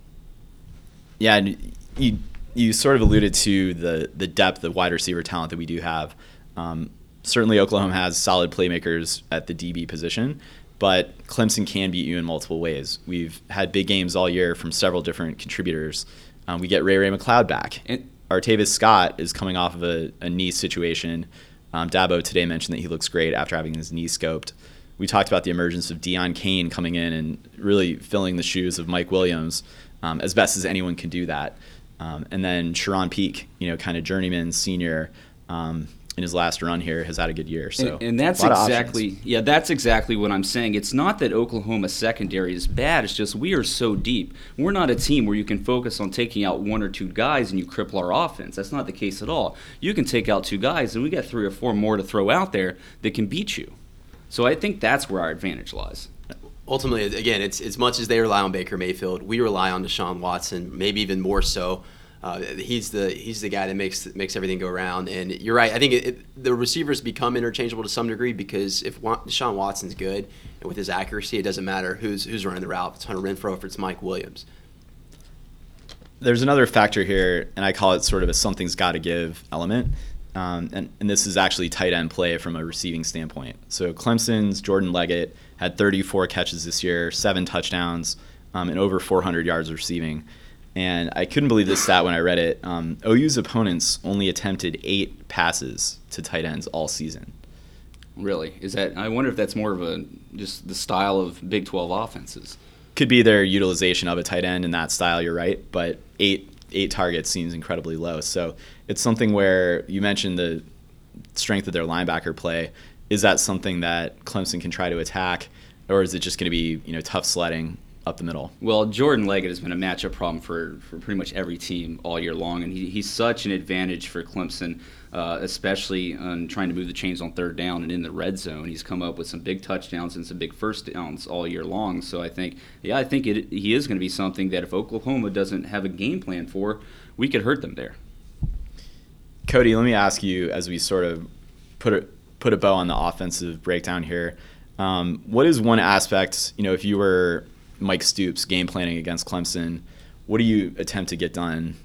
Yeah, and you you sort of alluded to the the depth of wide receiver talent that we do have. Um, certainly Oklahoma has solid playmakers at the DB position, but Clemson can beat you in multiple ways. We've had big games all year from several different contributors. Um, we get Ray Ray McCloud back. And Artavis Scott is coming off of a, a knee situation. Um, Dabo today mentioned that he looks great after having his knee scoped. We talked about the emergence of Deon Cain coming in and really filling the shoes of Mike Williams um, as best as anyone can do that. Um, and then Charone Peake, you know, kind of journeyman senior. In his last run here has had a good year. So and, and that's exactly yeah, that's exactly what I'm saying. It's not that Oklahoma secondary is bad. It's just we are so deep. We're not a team where you can focus on taking out one or two guys and you cripple our offense. That's not the case at all. You can take out two guys and we got three or four more to throw out there that can beat you. So I think that's where our advantage lies ultimately, again, it's as much as they rely on Baker Mayfield, we rely on Deshaun Watson, maybe even more so. Uh, he's the he's the guy that makes makes everything go around. And you're right. I think it, it, the receivers become interchangeable to some degree because if Deshaun Watson's good and with his accuracy, it doesn't matter who's who's running the route. If it's Hunter Renfrow, if it's Mike Williams. There's another factor here, and I call it sort of a something's got to give element. Um, and, and this is actually tight end play from a receiving standpoint. So Clemson's Jordan Leggett had 34 catches this year, seven touchdowns, um, and over 400 yards receiving. And I couldn't believe this stat when I read it. Um, OU's opponents only attempted eight passes to tight ends all season. Really? Is that? I wonder if that's more of a just the style of Big 12 offenses. Could be their utilization of a tight end in that style. You're right, but eight eight targets seems incredibly low. So it's something where you mentioned the strength of their linebacker play. Is that something that Clemson can try to attack, or is it just going to be you know tough sledding up the middle. Well, Jordan Leggett has been a matchup problem for, for pretty much every team all year long, and he, he's such an advantage for Clemson, uh, especially on trying to move the chains on third down and in the red zone. He's come up with some big touchdowns and some big first downs all year long. So I think, yeah, I think it, he is going to be something that if Oklahoma doesn't have a game plan for, we could hurt them there. Cody, let me ask you as we sort of put a, put a bow on the offensive breakdown here. Um, what is one aspect, you know, if you were Mike Stoops game planning against Clemson. What do you attempt to get done?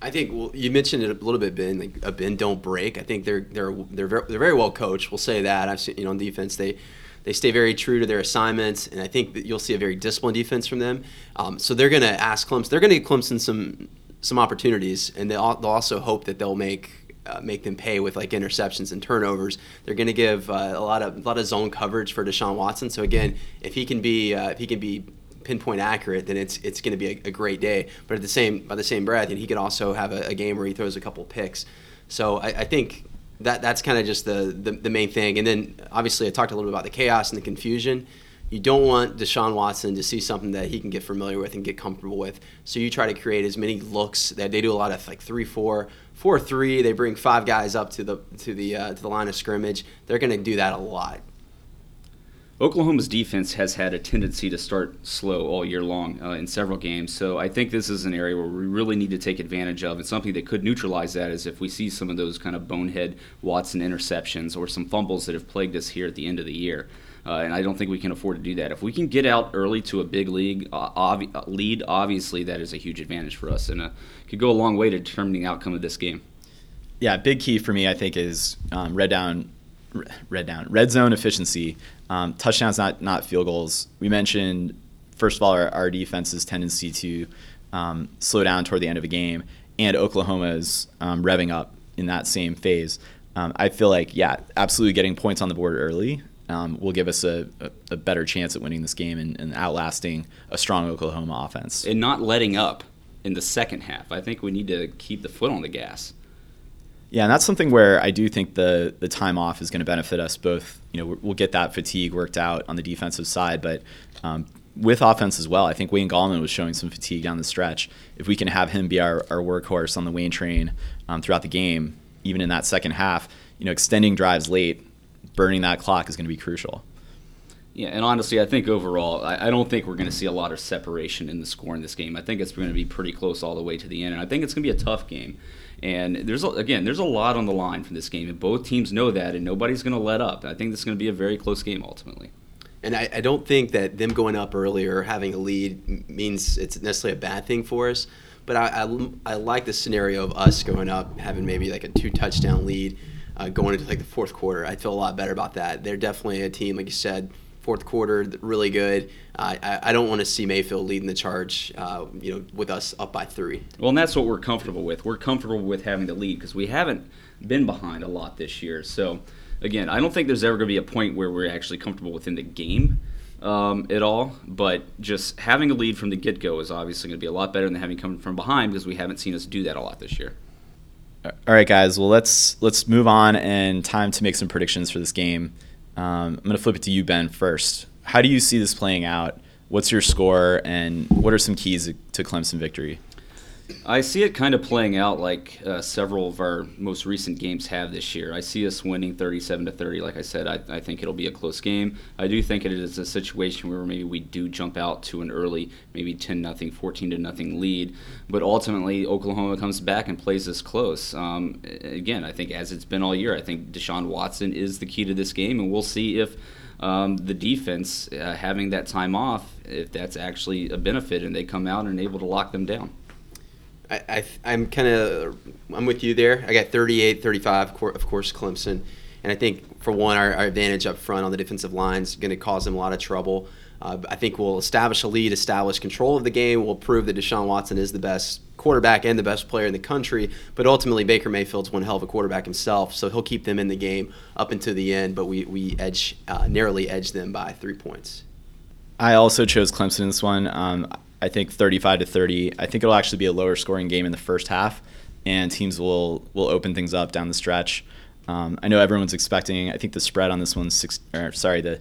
I think well, you mentioned it a little bit, Ben. Like a bend don't break. I think they're they're they're very, they're very well coached. We'll say that. I've seen you know on defense they they stay very true to their assignments, and I think that you'll see a very disciplined defense from them. Um, so they're going to ask Clemson. They're going to give Clemson some some opportunities, and they'll, they'll also hope that they'll make uh, make them pay with like interceptions and turnovers. They're going to give uh, a lot of a lot of zone coverage for Deshaun Watson. So again, if he can be uh, if he can be pinpoint accurate, then it's it's going to be a, a, great day. But at the same by the same breath, and he could also have a, a game where he throws a couple picks. So I, I think that that's kind of just the, the, the main thing. And then obviously I talked a little bit about the chaos and the confusion you don't want Deshaun Watson to see something that he can get familiar with and get comfortable with. So you try to create as many looks that they do a lot of like three four four three. They bring five guys up to the to the uh, to the line of scrimmage. They're going to do that a lot. Oklahoma's defense has had a tendency to start slow all year long uh, in several games. So I think this is an area where we really need to take advantage of. And something that could neutralize that is if we see some of those kind of bonehead Watson interceptions or some fumbles that have plagued us here at the end of the year. Uh, and I don't think we can afford to do that. If we can get out early to a big league uh, obvi- uh, lead, obviously that is a huge advantage for us, and uh, could go a long way to determining the outcome of this game. Yeah, big key for me, I think, is um, red down red down red zone efficiency, um, touchdowns not not field goals. We mentioned first of all our, our defense's tendency to um, slow down toward the end of a game, and Oklahoma's um, revving up in that same phase. Um, I feel like yeah, absolutely getting points on the board early um, will give us a, a, a, better chance at winning this game and, and outlasting a strong Oklahoma offense. And not letting up in the second half. I think we need to keep the foot on the gas. Yeah, and that's something where I do think the the time off is going to benefit us both. You know, we'll get that fatigue worked out on the defensive side, but um, with offense as well. I think Wayne Gallman was showing some fatigue down the stretch. If we can have him be our, our workhorse on the Wayne train um, throughout the game, even in that second half, you know, extending drives late, burning that clock is going to be crucial. Yeah, and honestly, I think overall, I, I don't think we're going to see a lot of separation in the score in this game. I think it's going to be pretty close all the way to the end, and I think it's going to be a tough game. And there's a, again, there's a lot on the line for this game, and both teams know that, and nobody's going to let up. I think this is going to be a very close game ultimately. And I, I, don't think that them going up earlier, having a lead, means it's necessarily a bad thing for us. But I, I, I like the scenario of us going up, having maybe like a two touchdown lead, uh, going into like the fourth quarter. I feel a lot better about that. They're definitely a team, like you said, fourth quarter, really good. Uh, I, I, don't want to see Mayfield leading the charge, uh, you know, with us up by three. Well, and that's what we're comfortable with. We're comfortable with having the lead because we haven't been behind a lot this year. So, again, I don't think there's ever going to be a point where we're actually comfortable within the game um, at all. But just having a lead from the get go is obviously going to be a lot better than having come from behind because we haven't seen us do that a lot this year. All right, guys. Well, let's let's move on and time to make some predictions for this game. Um, I'm going to flip it to you, Ben, first. How do you see this playing out? What's your score, and what are some keys to Clemson victory? I see it kind of playing out like uh, several of our most recent games have this year. I see us winning 37 to 30. Like I said, I, I, think it'll be a close game. I do think it is a situation where maybe we do jump out to an early, maybe 10 nothing, 14 to nothing lead, but ultimately Oklahoma comes back and plays this close. Um, again, I think as it's been all year, I think Deshaun Watson is the key to this game, and we'll see if. Um, the defense uh, having that time off, if that's actually a benefit, and they come out and able to lock them down. I, I am kind of I'm with you there. I got 38, 35, of course, Clemson, and I think for one, our, our advantage up front on the defensive line is going to cause them a lot of trouble. Uh, I think we'll establish a lead, establish control of the game. We'll prove that Deshaun Watson is the best quarterback and the best player in the country. But ultimately, Baker Mayfield's one hell of a quarterback himself, so he'll keep them in the game up until the end. But we we edge uh, narrowly edge them by three points. I also chose Clemson in this one. Um, I think 35 to 30. I think it'll actually be a lower scoring game in the first half, and teams will will open things up down the stretch. Um, I know everyone's expecting. I think the spread on this one's six. Or sorry, the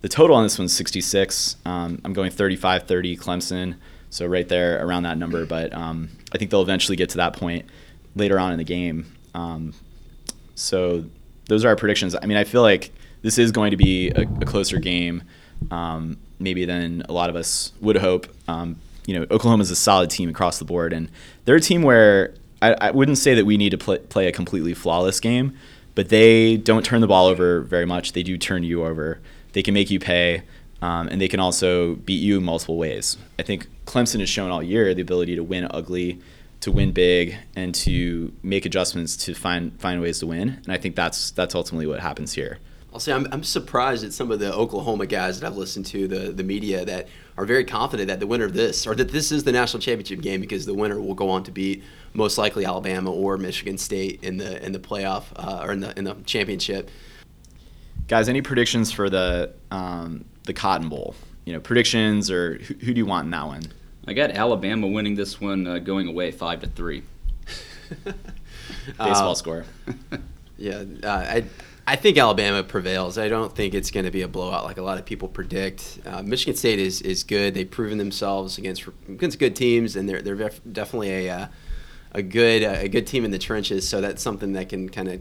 the total on this one's 66. Um, I'm going 35-30 Clemson, so right there around that number. But um, I think they'll eventually get to that point later on in the game. Um, so those are our predictions. I mean, I feel like this is going to be a, a closer game. Um, maybe than a lot of us would hope. Um, you know, Oklahoma is a solid team across the board, and they're a team where I, I wouldn't say that we need to play, play a completely flawless game, but they don't turn the ball over very much. They do turn you over. They can make you pay, um, and they can also beat you in multiple ways. I think Clemson has shown all year the ability to win ugly, to win big, and to make adjustments to find find ways to win. And I think that's that's ultimately what happens here. I'll say I'm, I'm surprised at some of the Oklahoma guys that I've listened to, the, the media, that are very confident that the winner of this, or that this is the national championship game because the winner will go on to beat most likely Alabama or Michigan State in the in the playoff uh, or in the in the championship. Guys, any predictions for the um, the Cotton Bowl? You know, predictions or who, who, do you want in that one? I got Alabama winning this one, uh, going away five to three. Baseball uh, score. yeah, uh, I I think Alabama prevails. I don't think it's going to be a blowout like a lot of people predict. Uh, Michigan State is, is good. They've proven themselves against against good teams, and they're they're definitely a uh, a good a good team in the trenches. So that's something that can kind of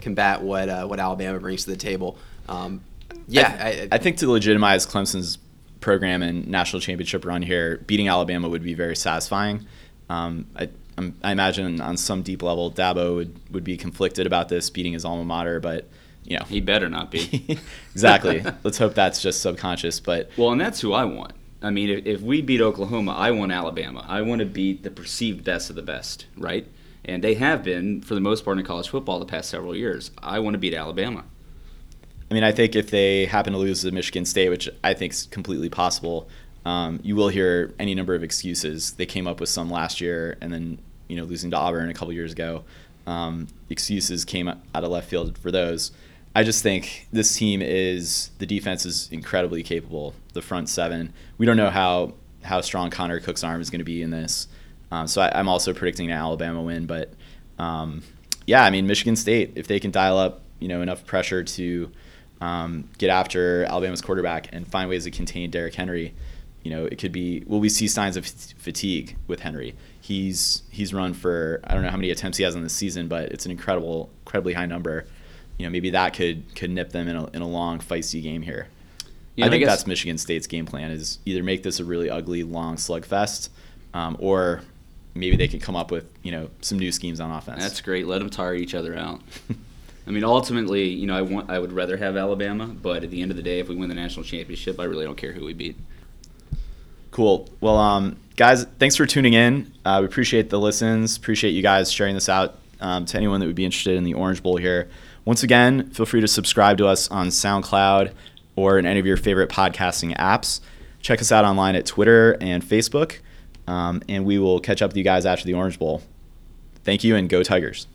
combat what uh, what Alabama brings to the table. Um, yeah, I, I, I, think to legitimize Clemson's program and national championship run here, beating Alabama would be very satisfying. Um, I, I imagine on some deep level, Dabo would, would be conflicted about this beating his alma mater, but you know he better not be. exactly. Let's hope that's just subconscious. But well, and that's who I want. I mean, if, if we beat Oklahoma, I want Alabama. I want to beat the perceived best of the best, right? And they have been for the most part in college football the past several years. I want to beat Alabama. I mean, I think if they happen to lose to Michigan State, which I think is completely possible, um, you will hear any number of excuses. They came up with some last year, and then you know losing to Auburn a couple years ago, um, excuses came out of left field for those. I just think this team is the defense is incredibly capable. The front seven, we don't know how how strong Connor Cook's arm is going to be in this. Um, so I, am also predicting an Alabama win, but um, yeah, I mean Michigan State, if they can dial up you know enough pressure to um, get after Alabama's quarterback and find ways to contain Derrick Henry, you know it could be. Will we see signs of fatigue with Henry? He's he's run for I don't know how many attempts he has in this season, but it's an incredible, incredibly high number. You know maybe that could could nip them in a, in a long feisty game here. I think I that's Michigan State's game plan is either make this a really ugly long slugfest, um, or maybe they can come up with you know some new schemes on offense. That's great. Let them tire each other out. I mean, ultimately, you know, I want I would rather have Alabama, but at the end of the day, if we win the national championship, I really don't care who we beat. Cool. Well, um, guys, thanks for tuning in. Uh, we appreciate the listens. Appreciate you guys sharing this out um, to anyone that would be interested in the Orange Bowl here. Once again, feel free to subscribe to us on SoundCloud or in any of your favorite podcasting apps. Check us out online at Twitter and Facebook. Um, and we will catch up with you guys after the Orange Bowl. Thank you and go Tigers.